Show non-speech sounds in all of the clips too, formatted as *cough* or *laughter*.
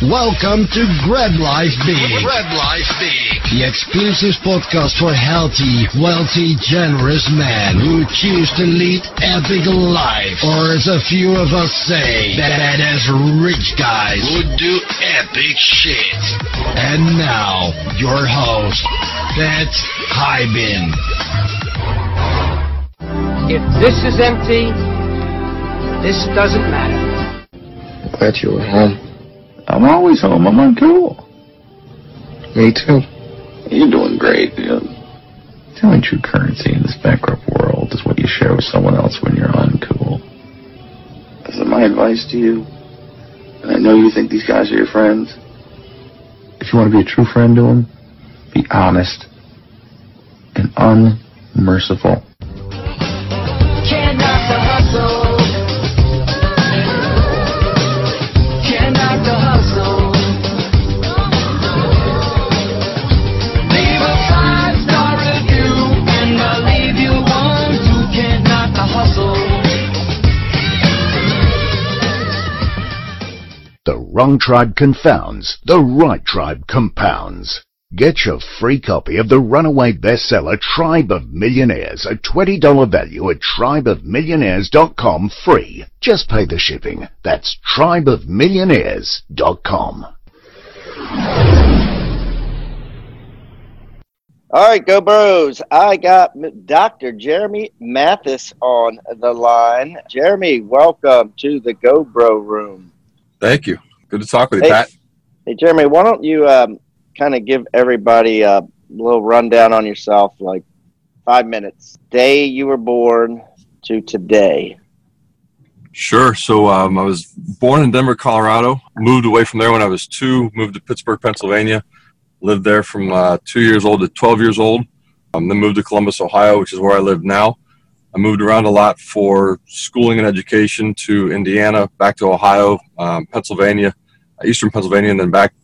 Welcome to Grab Life Big. Grab Life Big. The exclusive podcast for healthy, wealthy, generous men who choose to lead epic life. Or as a few of us say, badass rich guys Who do epic shit. And now, your host, Pat Hiban. If this is empty, this doesn't matter. Glad you were home. I'm always home. I'm uncool. Me too. You're doing great, dude. The only true currency in this bankrupt world is what you share with someone else when you're uncool. So my advice to you, and I know you think these guys are your friends, If you want to be a true friend to them, be honest and unmerciful. Wrong tribe confounds, the right tribe compounds. Get your free copy of the runaway bestseller Tribe of Millionaires, a $20 value at tribeofmillionaires.com free. Just pay the shipping. That's tribeofmillionaires.com. All right, go bros. I got Dr. Jeremy Mathis on the line. Jeremy, welcome to the Go Bro Room. Thank you. Good to talk with you, Hey, Pat. Hey, Jeremy, why don't you um, kind of give everybody a little rundown on yourself, like five minutes. Day you were born to today. Sure. So um, I was born in Denver, Colorado. Moved away from there when I was two. Moved to Pittsburgh, Pennsylvania. Lived there from uh, two years old to 12 years old. Um, then moved to Columbus, Ohio, which is where I live now. I moved around a lot for schooling and education to Indiana, back to Ohio, um, Pennsylvania, Eastern Pennsylvania, and then back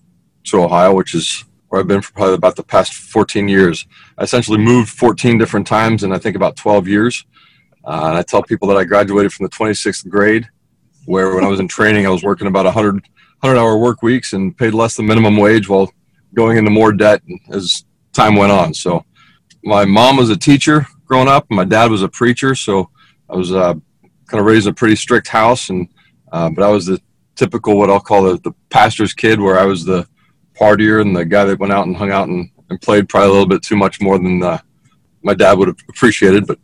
to Ohio, which is where I've been for probably about the past 14 years. I essentially moved 14 different times in I think about 12 years. Uh, and I tell people that I graduated from the 26th grade, where when I was in training, I was working about 100, 100 hour work weeks and paid less than minimum wage while going into more debt as time went on. So my mom was a teacher growing up, my dad was a preacher. So I was uh, kind of raised in a pretty strict house, and uh, but I was the typical what I'll call the, the pastor's kid, where I was the partier and the guy that went out and hung out and, and played probably a little bit too much more than uh, my dad would have appreciated. But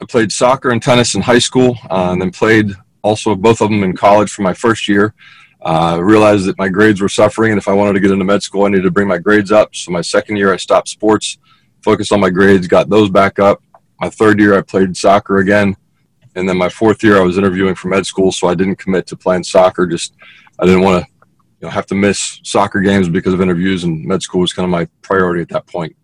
I played soccer and tennis in high school, uh, and then played also both of them in college for my first year. Uh, I realized that my grades were suffering, and if I wanted to get into med school, I needed to bring my grades up. So my second year, I stopped sports, focused on my grades, got those back up. My third year, I played soccer again, and then my fourth year, I was interviewing for med school, so I didn't commit to playing soccer. Just I didn't want to, you know, have to miss soccer games because of interviews, and med school was kind of my priority at that point.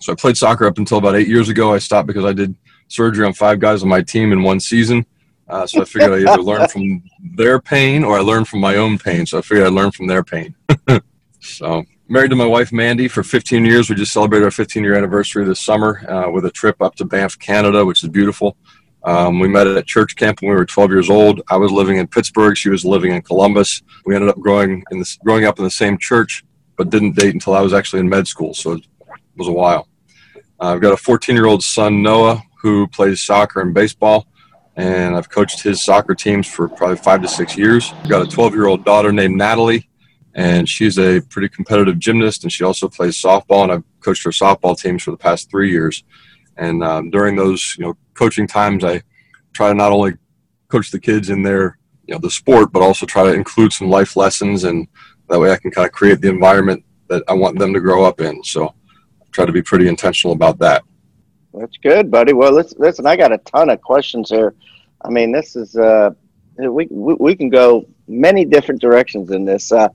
So I played soccer up until about eight years ago. I stopped because I did surgery on five guys on my team in one season. Uh, so I figured I either learn *laughs* from their pain or I learn from my own pain. So I figured I'd learn from their pain. *laughs* so married to my wife Mandy for 15 years. We just celebrated our 15 year anniversary this summer uh, with a trip up to Banff, Canada, which is beautiful. Um, we met at church camp when we were 12 years old. I was living in Pittsburgh. She was living in Columbus. We ended up growing in growing up in the same church, but didn't date until I was actually in med school. So it was a while. Uh, I've got a 14 year old son, Noah, who plays soccer and baseball, and I've coached his soccer teams for probably five to six years. I've got a 12 year old daughter named Natalie, and she's a pretty competitive gymnast, and she also plays softball, and I've coached her softball teams for the past three years. And um, during those, you know, coaching times, I try to not only coach the kids in their, you know, the sport, but also try to include some life lessons, and that way I can kind of create the environment that I want them to grow up in. So, I try to be pretty intentional about that. That's good, buddy. Well, listen, listen I got a ton of questions here. I mean, this is uh, we we, we can go many different directions in this. Uh,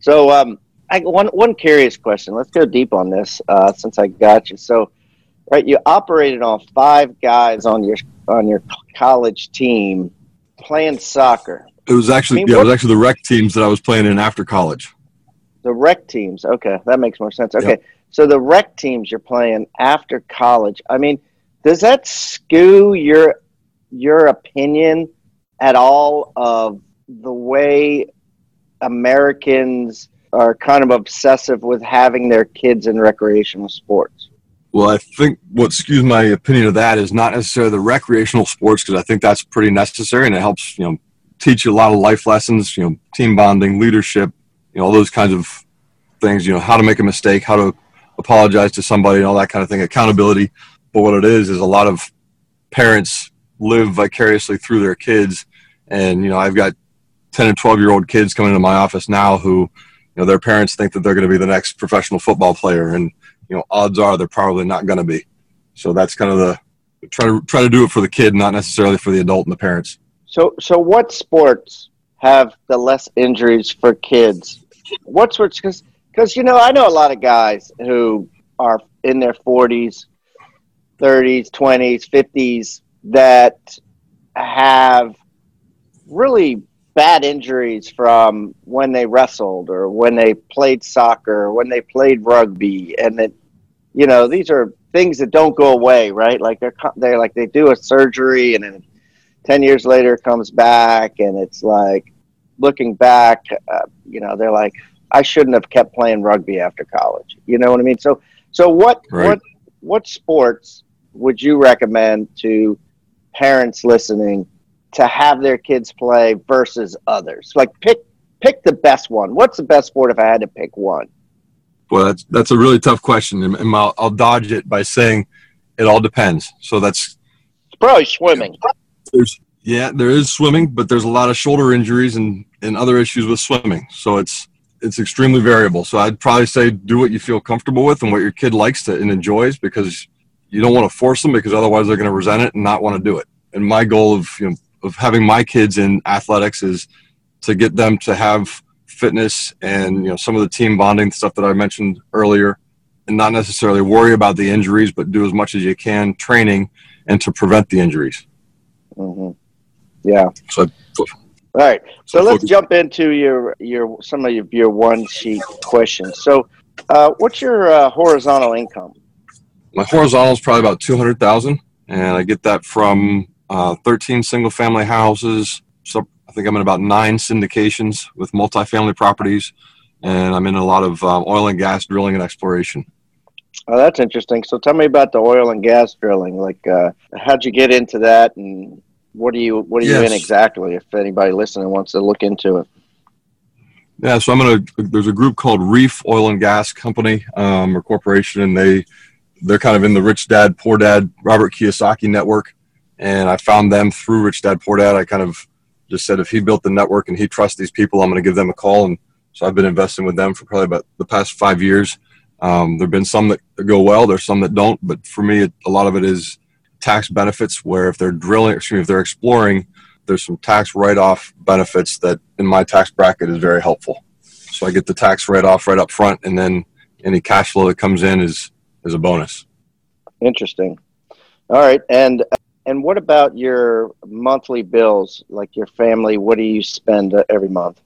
so, um, I one one curious question. Let's go deep on this uh, since I got you. So, right, you operated on five guys on your on your college team playing soccer. It was actually I mean, yeah, it was actually the rec teams that I was playing in after college. The rec teams. Okay, that makes more sense. Okay, Yep. so the rec teams you're playing after college. I mean, does that skew your your opinion at all of the way Americans are kind of obsessive with having their kids in recreational sports? Well, I think what skews my opinion of that is not necessarily the recreational sports because I think that's pretty necessary and it helps you know teach you a lot of life lessons, you know, team bonding, leadership, you know, all those kinds of things. You know, how to make a mistake, how to apologize to somebody, and all that kind of thing. Accountability. But what it is is a lot of parents live vicariously through their kids, and you know, I've got ten and twelve year old kids coming into my office now who, you know, their parents think that they're going to be the next professional football player, and you know, odds are they're probably not going to be. So that's kind of the try to try to do it for the kid, not necessarily for the adult and the parents. So, so what sports have the less injuries for kids? What sports? Because, because you know, I know a lot of guys who are in their forties, thirties, twenties, fifties that have really bad injuries from when they wrestled or when they played soccer or when they played rugby. And that you know these are things that don't go away right? Like they're they're like they do a surgery and then 10 years later it comes back and it's like looking back uh, you know they're like i shouldn't have kept playing rugby after college. You know what i mean? So so what Right. what what sports would you recommend to parents listening to have their kids play versus others like pick pick the best one what's the best sport if i had to pick one Well, that's that's a really tough question, and, and I'll, I'll dodge it by saying it all depends. So that's it's probably swimming there's yeah, there is swimming, but there's a lot of shoulder injuries and and other issues with swimming. So it's it's extremely variable. So I'd probably say do what you feel comfortable with and what your kid likes to and enjoys because you don't want to force them because otherwise they're going to resent it and not want to do it. And my goal of you know of having my kids in athletics is to get them to have fitness and you know some of the team bonding stuff that I mentioned earlier and not necessarily worry about the injuries but do as much as you can training and to prevent the injuries. hmm yeah. So all right. So So let's focus- jump into your your some of your, your one sheet questions. So uh, what's your uh, horizontal income? My horizontal is probably about 200,000 and I get that from uh, 13 single family houses. So I think I'm in about nine syndications with multifamily properties and I'm in a lot of um, oil and gas drilling and exploration. Oh, that's interesting. So tell me about the oil and gas drilling. Like, uh, how'd you get into that, and what are you what are you in exactly? If anybody listening wants to look into it. Yeah, so I'm gonna. there's a group called Reef Oil and Gas Company um, or corporation, and they they're kind of in the Rich Dad Poor Dad Robert Kiyosaki network, and I found them through Rich Dad Poor Dad. I kind of just said if he built the network and he trusts these people, I'm going to give them a call, and so I've been investing with them for probably about the past five years. Um, there've been some that go well, there's some that don't, but for me, it, a lot of it is tax benefits. Where if they're drilling, excuse me, if they're exploring, there's some tax write-off benefits that in my tax bracket is very helpful. So I get the tax write-off right up front, and then any cash flow that comes in is is a bonus. Interesting. All right, and and what about your monthly bills? Like your family, what do you spend uh, every month?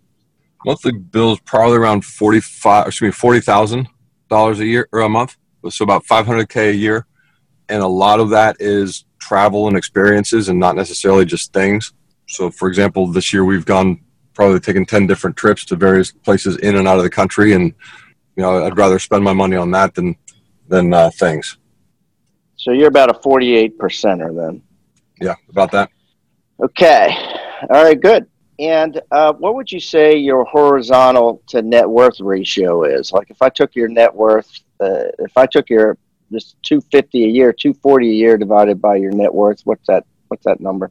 Monthly bills probably around forty-five, excuse me, forty thousand dollars a year or a month. So about five hundred k a year, and a lot of that is travel and experiences, and not necessarily just things. So, for example, this year we've gone probably taken ten different trips to various places in and out of the country, and you know I'd rather spend my money on that than than uh, things. So you're about a forty-eight percenter then. Yeah, about that. Okay. All right. Good. And uh, what would you say your horizontal to net worth ratio is? Like, if I took your net worth, uh, if I took your this two fifty a year, two forty a year divided by your net worth, what's that? What's that number?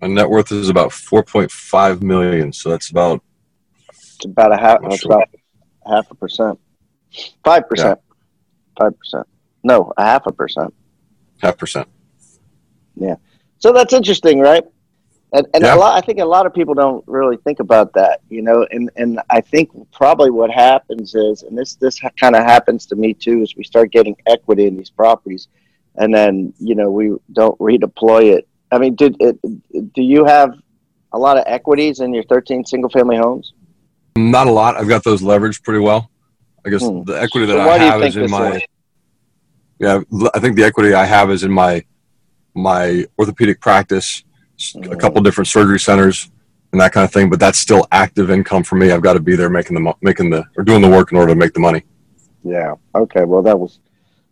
My net worth is about four point five million, so that's about It's about a half. It's sure. about half a percent. Five percent. Five percent. No, a half a percent. half percent. So that's interesting, right? And, and Yeah. a lot, I think a lot of people don't really think about that, you know. And, and I think probably what happens is, and this this kind of happens to me too, is we start getting equity in these properties, and then you know we don't redeploy it. I mean, did it, do you have a lot of equities in your thirteen single family homes? Not a lot. I've got those leveraged pretty well. I guess Hmm. the equity that So I why do you have is in my is? yeah. I think the equity I have is in my my orthopedic practice, a Mhm. couple different surgery centers, and that kind of thing. But that's still active income for me. I've got to be there making the making the or doing the work in order to make the money. Yeah. Okay. Well, that was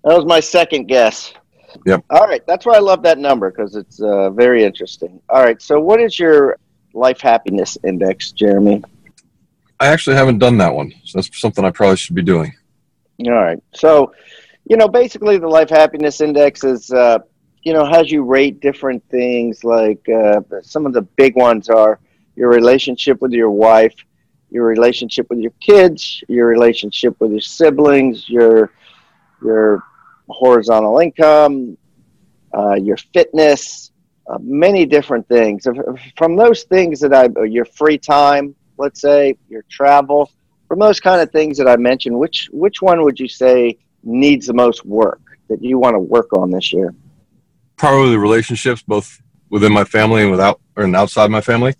that was my second guess. Yep. All right. That's why I love that number because it's uh, very interesting. All right. So, what is your life happiness index, Jeremy? I actually haven't done that one, so that's something I probably should be doing. All right. So, you know, basically, the life happiness index is, uh, you know, has you rate different things. Like uh, some of the big ones are your relationship with your wife, your relationship with your kids, your relationship with your siblings, your your horizontal income, uh, your fitness, uh, many different things. From those things that I, your free time, let's say, your travel, from those kind of things that I mentioned, which which one would you say needs the most work that you want to work on this year? Probably the relationships, both within my family and without and outside my family.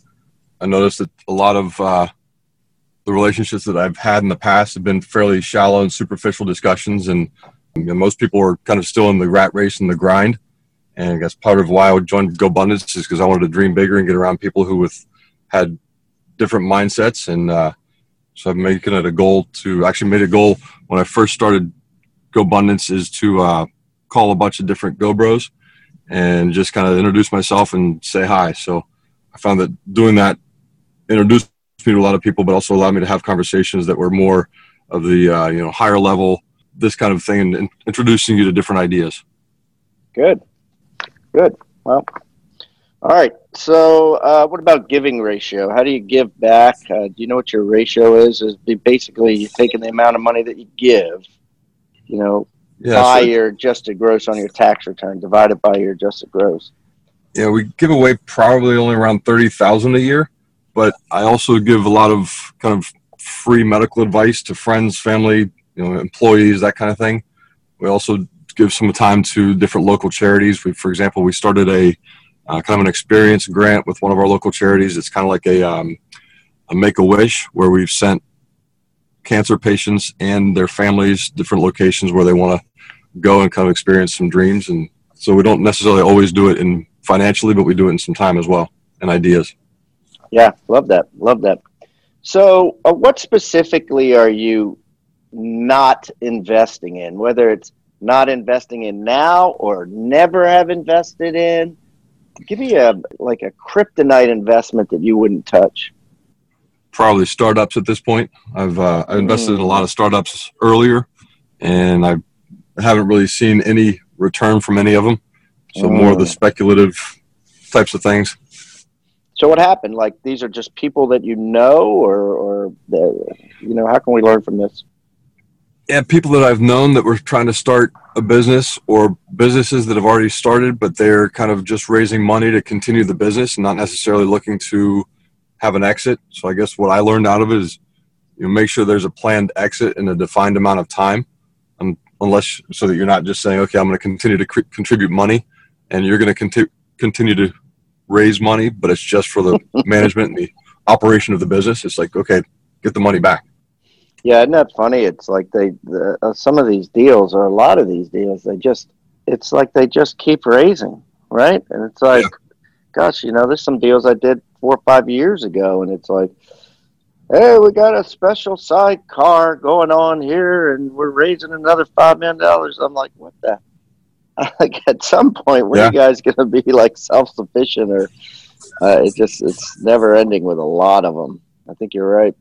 I noticed that a lot of uh, the relationships that I've had in the past have been fairly shallow and superficial discussions, and you know, most people are kind of still in the rat race and the grind. And I guess part of why I joined GoBundance is because I wanted to dream bigger and get around people who with had different mindsets. And uh, so I'm making it a goal to actually made a goal when I first started GoBundance is to uh, call a bunch of different Go Bros and just kind of introduce myself and say hi. So I found that doing that introduced me to a lot of people, but also allowed me to have conversations that were more of the uh, you know higher level, this kind of thing, and, introducing you to different ideas. Good, good. Well, all right. So, uh, what about giving ratio? How do you give back? Uh, do you know what your ratio is? Is basically you're taking the amount of money that you give, you know, Yeah, by so- your adjusted gross on your tax return divided by your adjusted gross. Yeah, we give away probably only around thirty thousand a year, but I also give a lot of kind of free medical advice to friends, family, you know, employees, that kind of thing. We also give some time to different local charities. We, for example, we started a uh, kind of an experience grant with one of our local charities. It's kind of like a um, a Make a Wish, where we've sent cancer patients and their families different locations where they want to go and kind of experience some dreams. And so we don't necessarily always do it in financially, but we do it in some time as well and ideas. Yeah, love that. Love that. So, uh, what specifically are you not investing in? Whether it's not investing in now or never have invested in, give me a like a kryptonite investment that you wouldn't touch. Probably startups at this point. I've uh, I invested in a lot of startups earlier, and I haven't really seen any return from any of them. So more of the Mm. speculative types of things. So, what happened? Like these are just people that you know, or or the, you know, how can we learn from this? yeah, people that I've known that were trying to start a business or businesses that have already started, but they're kind of just raising money to continue the business and not necessarily looking to have an exit. So I guess what I learned out of it is, you know, make sure there's a planned exit in a defined amount of time, unless so that you're not just saying, okay, I'm going to continue to cr- contribute money, and you're going to conti- continue to raise money, but it's just for the *laughs* management and the operation of the business. It's like, okay, get the money back. Yeah, isn't that funny? It's like they the, uh, some of these deals, or a lot of these deals, they just it's like they just keep raising, right? And it's like, gosh, you know, there's some deals I did four or five years ago, and it's like, hey, we got a special sidecar going on here, and we're raising another five million dollars. I'm like, what the? *laughs* Like at some point, when Yeah. you guys gonna be like self sufficient, or uh, it just it's never ending with a lot of them. I think you're right.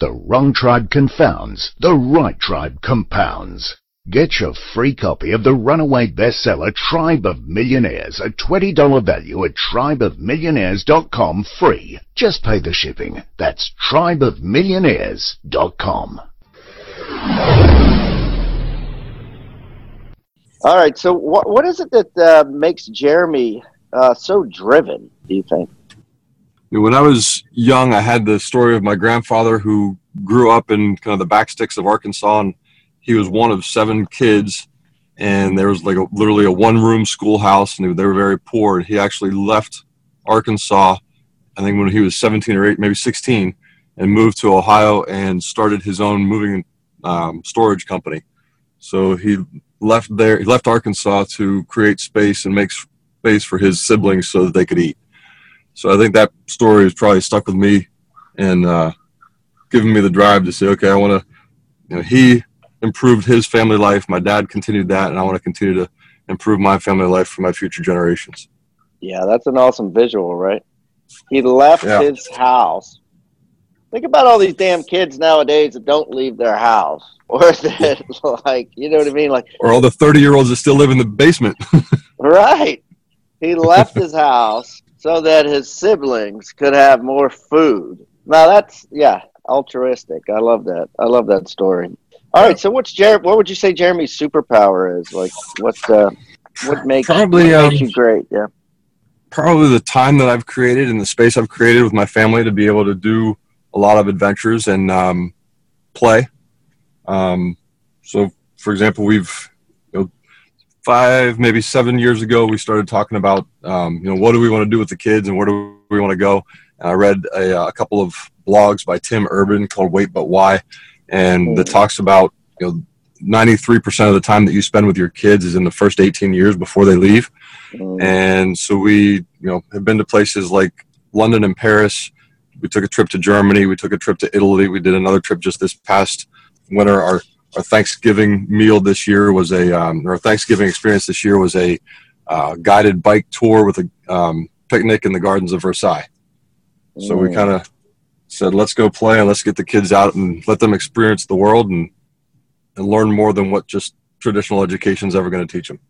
The wrong tribe confounds, the right tribe compounds. Get your free copy of the runaway bestseller Tribe of Millionaires, a $20 value at tribeofmillionaires.com free. Just pay the shipping. That's tribeofmillionaires.com. All right. So, what what is it that uh, makes Jeremy uh, so driven? Do you think? When I was young, I had the story of my grandfather who grew up in kind of the backsticks of Arkansas, and he was one of seven kids. And there was like a, literally a one-room schoolhouse, and they were very poor. He actually left Arkansas, I think when he was 17 or 8, maybe 16, and moved to Ohio and started his own moving um, storage company. So he left there. He left Arkansas to create space and makes space for his siblings so that they could eat. So I think that story has probably stuck with me and uh, given me the drive to say, okay, I want to, you know, he improved his family life. My dad continued that, and I want to continue to improve my family life for my future generations. Yeah, that's an awesome visual, right? He left Yeah. his house. Think about all these damn kids nowadays that don't leave their house, *laughs* or that like, you know what I mean? Like, Or all the 30 year olds that still live in the basement. *laughs* right? He left his house so that his siblings could have more food. Now that's yeah, altruistic. I love that. I love that story. All right, so what's Jer- What would you say Jeremy's superpower is? Like, what's uh, what makes Probably, what makes um, you great? Yeah. probably the time that I've created and the space I've created with my family to be able to do a lot of adventures and um, play. Um, so, for example, we've you know, five, maybe seven years ago, we started talking about um, you know what do we want to do with the kids and where do we want to go. And I read a, uh, a couple of blogs by Tim Urban called "Wait But Why," and that talks about you know. 93% of the time that you spend with your kids is in the first 18 years before they leave Mm. and so we you know have been to places like london and paris we took a trip to germany we took a trip to italy we did another trip just this past winter our our thanksgiving meal this year was a um, our thanksgiving experience this year was a uh, guided bike tour with a um, picnic in the gardens of versailles so we Mm. kind of said let's go play and let's get the kids out and let them experience the world and and learn more than what just traditional education is ever going to teach them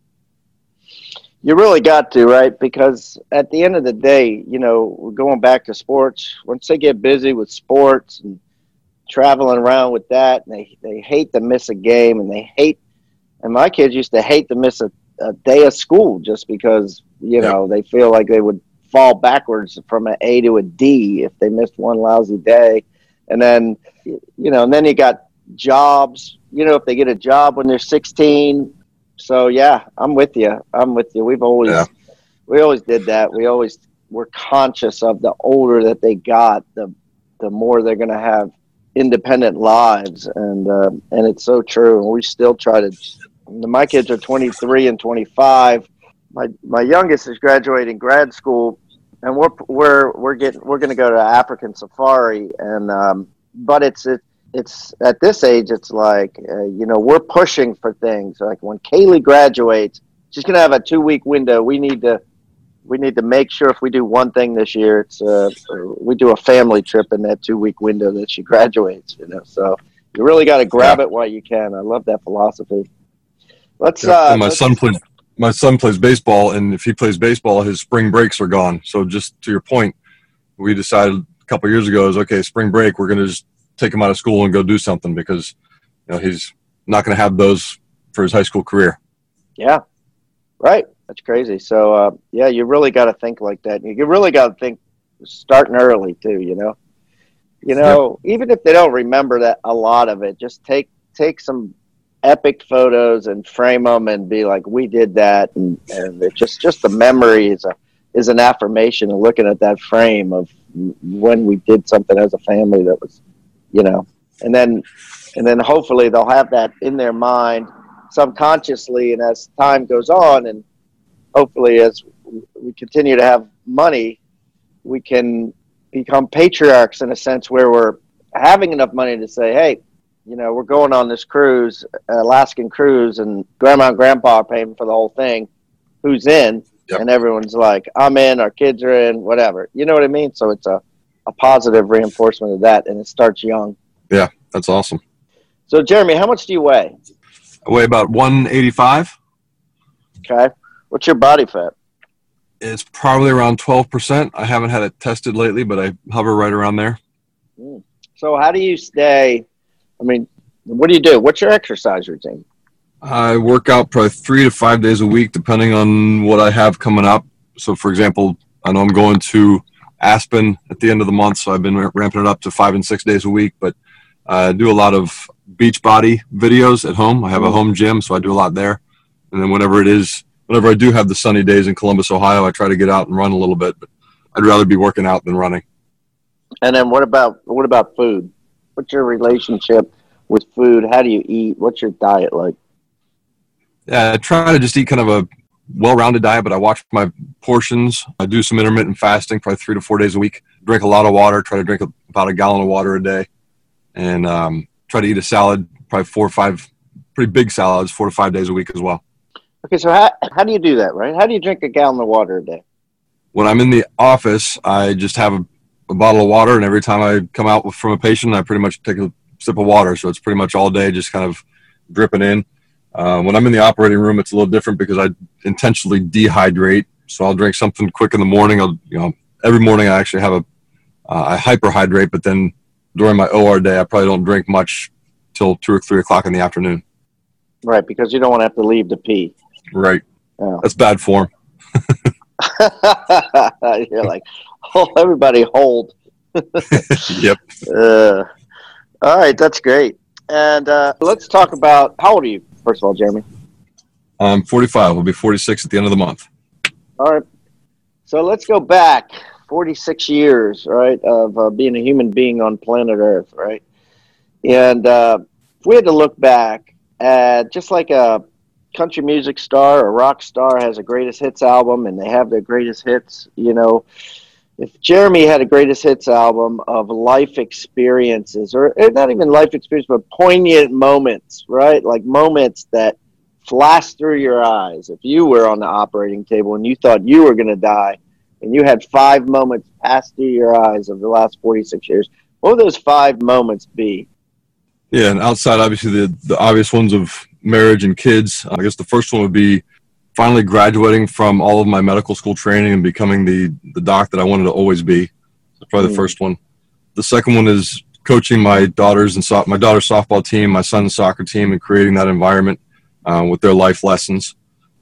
You really got to, right? Because at the end of the day, you know, we're going back to sports. Once they get busy with sports and traveling around with that, and they, they hate to miss a game and they hate, and my kids used to hate to miss a, a day of school just because, you Yeah. know, they feel like they would fall backwards from an A to a D if they missed one lousy day. And then, you know, and then you got jobs, you know, if they get a job when they're 16, so yeah, I'm with you. I'm with you. We've always Yeah. we always did that. We always were conscious of the older that they got, the the more they're going to have independent lives, and uh, and it's so true. And we still try to. My kids are 23 and 25. My my youngest is graduating grad school, and we're we're we're getting we're going to go to African safari, and um, but it's it, it's at this age, it's like uh, you know we're pushing for things. Like when Kaylee graduates, she's gonna have a two week window. We need to we need to make sure if we do one thing this year, it's uh, we do a family trip in that two week window that she *laughs* graduates. You know, so you really got to grab it while you can. I love that philosophy. Let's. Yeah, Uh, my let's- son plays. My son plays baseball, and if he plays baseball, his spring breaks are gone. So, just to your point, we decided a couple years ago is okay. Spring break, we're going to just take him out of school and go do something because you know he's not going to have those for his high school career. Yeah, right. That's crazy. So uh, yeah, you really got to think like that. You really got to think starting early too. You know, you know, even if they don't remember that a lot of it, just take take some epic photos and frame them and be like, we did that, and and it just just the memory is a is an affirmation of looking at that frame of when we did something as a family that was, you know, and then and then hopefully they'll have that in their mind subconsciously and as time goes on and hopefully as we continue to have money we can become patriarchs in a sense where we're having enough money to say hey you know we're going on this cruise alaskan cruise and grandma and grandpa are paying for the whole thing who's in Yep. and everyone's like i'm in our kids are in whatever you know what i mean so it's a, a positive reinforcement of that and it starts young Yeah, That's awesome. so jeremy how much do you weigh I weigh about 185. okay what's your body fat It's probably around 12%. I haven't had it tested lately, but I hover right around there. Hmm. So how do you stay? I mean, what do you do? What's your exercise routine? I work out probably three to five days a week, depending on what I have coming up. So, for example, I know I'm going to Aspen at the end of the month, so I've been ramping it up to five and six days a week. But I do a lot of beach body videos at home. I have a home gym, so I do a lot there. And then whenever it is, whenever I do have the sunny days in Columbus, Ohio, I try to get out and run a little bit. But I'd rather be working out than running. And then what about what about food? What's your relationship with food? How do you eat? What's your diet like? Yeah, I try to just eat kind of a well-rounded diet, but I watch my portions. I do some intermittent fasting, probably three to four days a week. Drink a lot of water. Try to drink about a gallon of water a day, and um, try to eat a salad, probably four or five, pretty big salads, four to five days a week as well. Okay, so how how do you do that, right? How do you drink a gallon of water a day? When I'm in the office, I just have a, a bottle of water, and every time I come out from a patient, I pretty much take a sip of water. So it's pretty much all day, just kind of dripping in. Uh, when I'm in the operating room, it's a little different because I intentionally dehydrate. So I'll drink something quick in the morning. I'll, you know, every morning I actually have a, uh, I hyperhydrate, but then during my OR day, I probably don't drink much till two or three o'clock in the afternoon. Right, because you don't want to have to leave to pee. Right. Yeah. That's bad form. *laughs* You're like, oh, everybody hold. *laughs* Yep. Uh, all right, that's great. And uh, let's talk about how old are you, first of all, Jeremy? I'm 45. We'll be 46 at the end of the month. All right. So let's go back 46 years, right, of uh, being a human being on planet Earth, right? And uh, if we had to look back at just like a country music star or rock star has a greatest hits album and they have their greatest hits, you know, if Jeremy had a greatest hits album of life experiences, or not even life experience, but poignant moments, right? Like moments that flash through your eyes. If you were on the operating table and you thought you were going to die, and you had five moments pass through your eyes of the last 46 years, what would those five moments be? Yeah, and outside, obviously, the, the obvious ones of marriage and kids, I guess the first one would be finally graduating from all of my medical school training and becoming the, the doc that I wanted to always be. That's probably the Mm. first one. The second one is coaching my daughters and so- my daughter's softball team, my son's soccer team, and creating that environment uh, with their life lessons.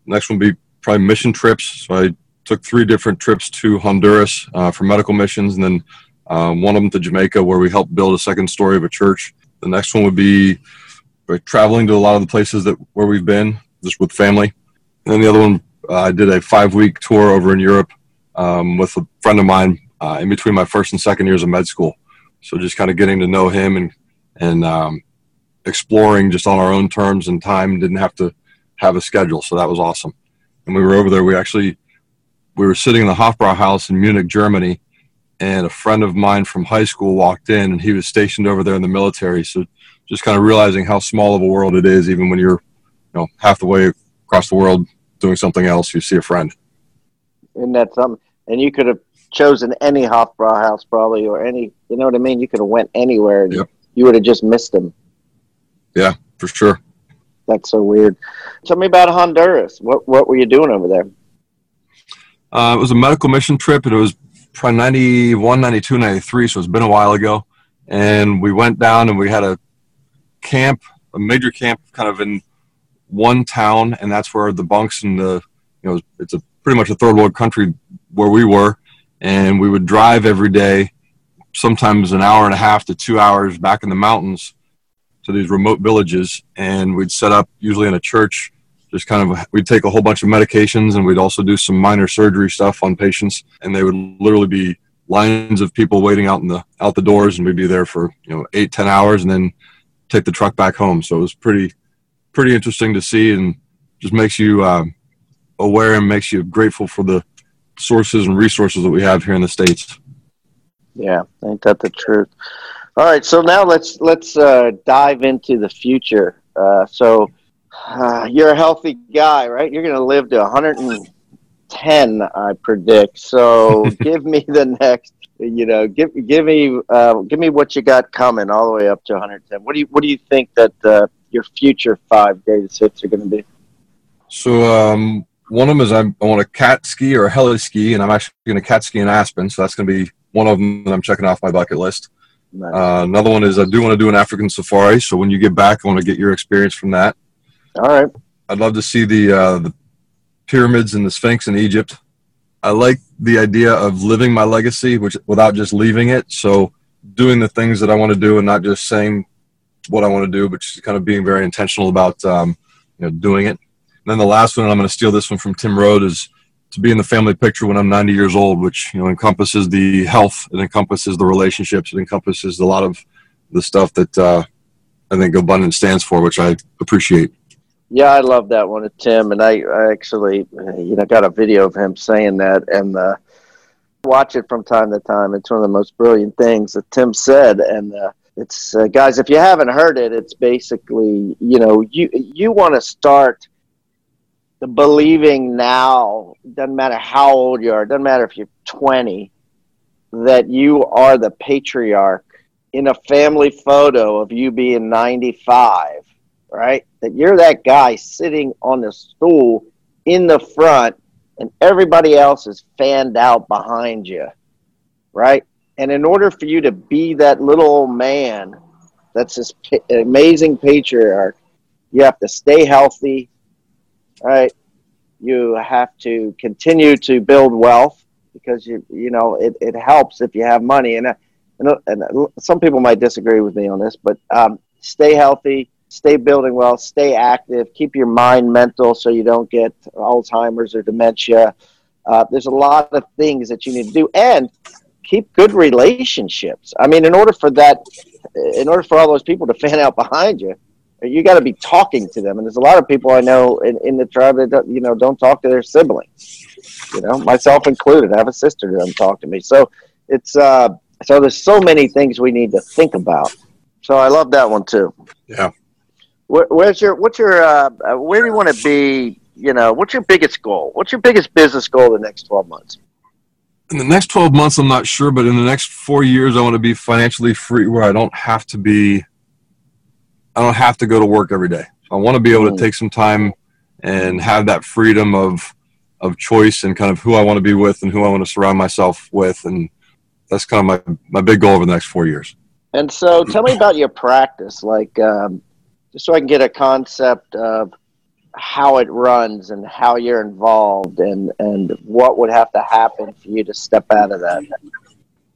Next one would be probably mission trips. So I took three different trips to Honduras uh, for medical missions, and then um, one of them to Jamaica, where we helped build a second story of a church. The next one would be uh, traveling to a lot of the places that where we've been, just with family. And then the other one, uh, I did a five week tour over in Europe um, with a friend of mine uh, in between my first and second years of med school. So just kind of getting to know him and and um, exploring just on our own terms and time. Didn't have to have a schedule, so that was awesome. And we were over there. We actually we were sitting in the Hofbrauhaus in Munich, Germany, and a friend of mine from high school walked in, and he was stationed over there in the military. So just kind of realizing how small of a world it is, even when you're you know half the way across the world doing something else, you see a friend. Isn't that something? And you could have chosen any Hofbrauhaus probably, or any, you know what I mean? You could have went anywhere. And Yep. You would have just missed them. Yeah, for sure. That's so weird. Tell me about Honduras. What what were you doing over there? Uh, it was a medical mission trip, and it was probably 91, 92, 93, so it's been a while ago. And we went down and we had a camp, a major camp kind of in one town, and that's where the bunks and the, you know, it's a pretty much a third world country where we were. And we would drive every day, sometimes an hour and a half to two hours back in the mountains to these remote villages. And we'd set up usually in a church just kind of we'd take a whole bunch of medications and we'd also do some minor surgery stuff on patients and they would literally be lines of people waiting out in the out the doors and we'd be there for you know eight ten hours and then take the truck back home so it was pretty pretty interesting to see and just makes you um, aware and makes you grateful for the sources and resources that we have here in the states Yeah, ain't that the truth? All right, so now let's let's uh, dive into the future. Uh, so uh, you're a healthy guy, right? You're going to live to 110, I predict. So *laughs* give me the next. You know, give give me uh, give me what you got coming all the way up to 110. What do you what do you think that uh, your future five greatest hits are going to be? So um, one of them is I'm, I want a cat ski or a heli ski, and I'm actually going to cat ski in Aspen. So that's going to be one of them that I'm checking off my bucket list. Nice. Uh, another one is I do want to do an African safari. So when you get back, I want to get your experience from that. all right. I'd love to see the uh, the pyramids and the Sphinx in Egypt. I like the idea of living my legacy, which without just leaving it. So doing the things that I want to do and not just saying what I want to do, but just kind of being very intentional about um, you know doing it. And then the last one, and I'm going to steal this one from Tim Rhode, is to be in the family picture when I'm 90 years old, which you know encompasses the health, it encompasses the relationships, it encompasses a lot of the stuff that uh, I think abundance stands for, which I appreciate. Yeah, I love that one Tim, and I, I actually, you know, got a video of him saying that, and uh, watch it from time to time. It's one of the most brilliant things that Tim said, and uh, it's uh, guys, if you haven't heard it, it's basically, you know, you you want to start believing now. Doesn't matter how old you are. Doesn't matter if you're 20, that you are the patriarch in a family photo of you being 95 right? That you're that guy sitting on the stool in the front and everybody else is fanned out behind you, right? And in order for you to be that little old man that's this amazing patriarch, you have to stay healthy, right? You have to continue to build wealth because you you know it, it helps if you have money and, uh, and uh, and uh, some people might disagree with me on this, but um, stay healthy, stay building wealth, stay active, keep your mind mental so you don't get Alzheimer's or dementia. Uh, there's a lot of things that you need to do, and keep good relationships. I mean, in order for that, in order for all those people to *laughs* fan out behind you, you got to be talking to them. And there's a lot of people I know in, in the tribe that don't, you know don't talk to their siblings. You know, myself included. I have a sister who doesn't talk to me. So it's uh, so there's so many things we need to think about. So I love that one too. Yeah. Where, where's your what's your uh, uh, where do you want to be? You know, what's your biggest goal? What's your biggest business goal the next twelve months? In the next 12 months, I'm not sure, but in the next four years, I want to be financially free where I don't have to be, I don't have to go to work every day. I want to be able to Mm. take some time and have that freedom of, of choice and kind of who I want to be with and who I want to surround myself with. And that's kind of my, my big goal over the next four years. And so, tell me about your practice, like um, just so I can get a concept of how it runs and how you're involved, and and what would have to happen for you to step out of that.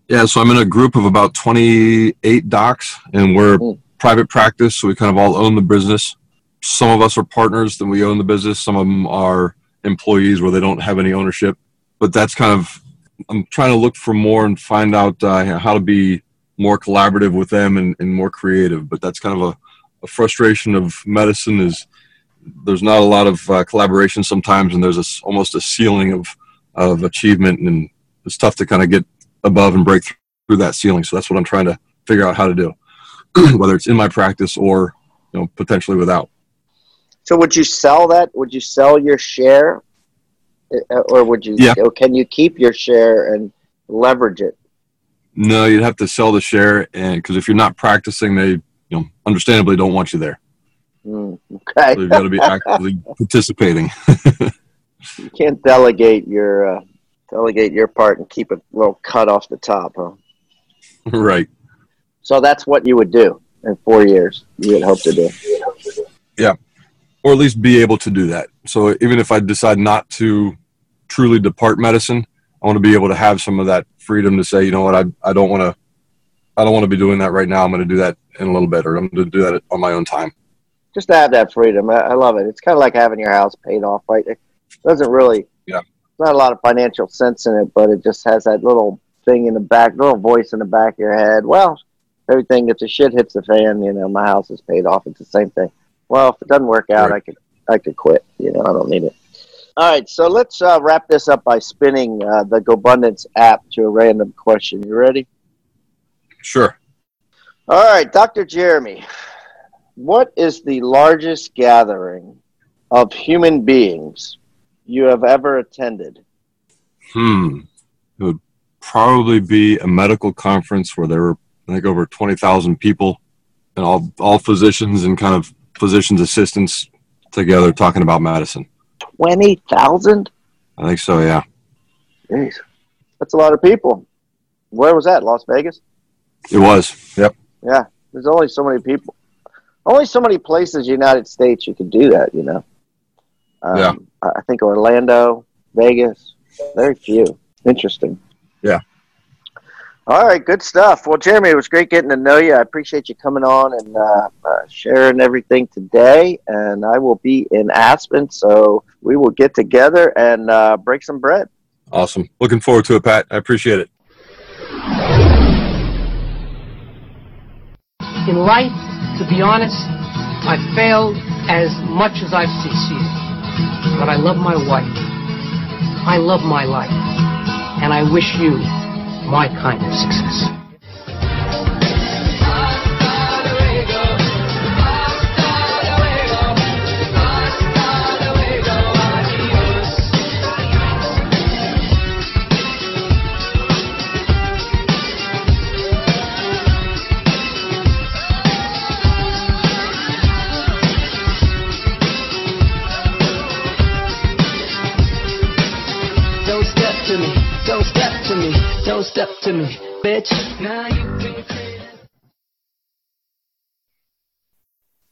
Yeah, so I'm in a group of about 28 docs, and we're Mm. private practice, so we kind of all own the business. Some of us are partners, then we own the business. Some of them are employees where they don't have any ownership. But that's kind of, I'm trying to look for more and find out uh, how to be more collaborative with them and, and more creative. But that's kind of a, a frustration of medicine is there's not a lot of uh, collaboration sometimes, and there's a almost a ceiling of, of achievement, and it's tough to kind of get above and break through that ceiling. So that's what I'm trying to figure out how to do, *clears throat* whether it's in my practice or you know potentially without. So, would you sell that? Would you sell your share, Uh, or would you? Yeah. Or can you keep your share and leverage it? No, you'd have to sell the share, and because if you're not practicing, they you know understandably don't want you there. Mm, okay. So you've got to be actively *laughs* participating. *laughs* you can't delegate your uh, delegate your part and keep a little cut off the top, huh? *laughs* right. So that's what you would do in four years. You would hope to do. Yeah, or at least be able to do that. So even if I decide not to truly depart medicine, I want to be able to have some of that freedom to say, you know what, I, I don't want to, I don't want to be doing that right now. I'm going to do that in a little bit, or I'm going to do that on my own time. Just to have that freedom, I, I love it. It's kind of like having your house paid off, right? It doesn't really. Yeah. Not a lot of financial sense in it, but it just has that little thing in the back, little voice in the back of your head. Well, everything if the shit hits the fan, you know, my house is paid off. It's the same thing. Well, if it doesn't work out, Right. I could I could quit. You know, I don't need it. All right, so let's uh, wrap this up by spinning uh, the GoBundance app to a random question. You ready? Sure. All right, Dr. Jeremy, what is the largest gathering of human beings you have ever attended? Hmm. It would probably be a medical conference where there were, I think, over 20,000 people and all, all physicians and kind of physicians' assistants together talking about medicine. 20,000? I think so, yeah. Jeez. That's a lot of people. Where was that? Las Vegas? It was. Yep. Yeah, there's only so many people. Only so many places, United States, you can do that, you know. Um, Yeah. I I think Orlando, Vegas, very few. Interesting. Yeah. All right, good stuff. Well, Jeremy, it was great getting to know you. I appreciate you coming on and uh, uh, sharing everything today. And I will be in Aspen, so we will get together and uh, break some bread. Awesome. Looking forward to it, Pat. I appreciate it. In life, to be honest, I failed as much as I've succeeded. But I love my wife. I love my life. And I wish you my kind of success. Step to me, bitch. Now you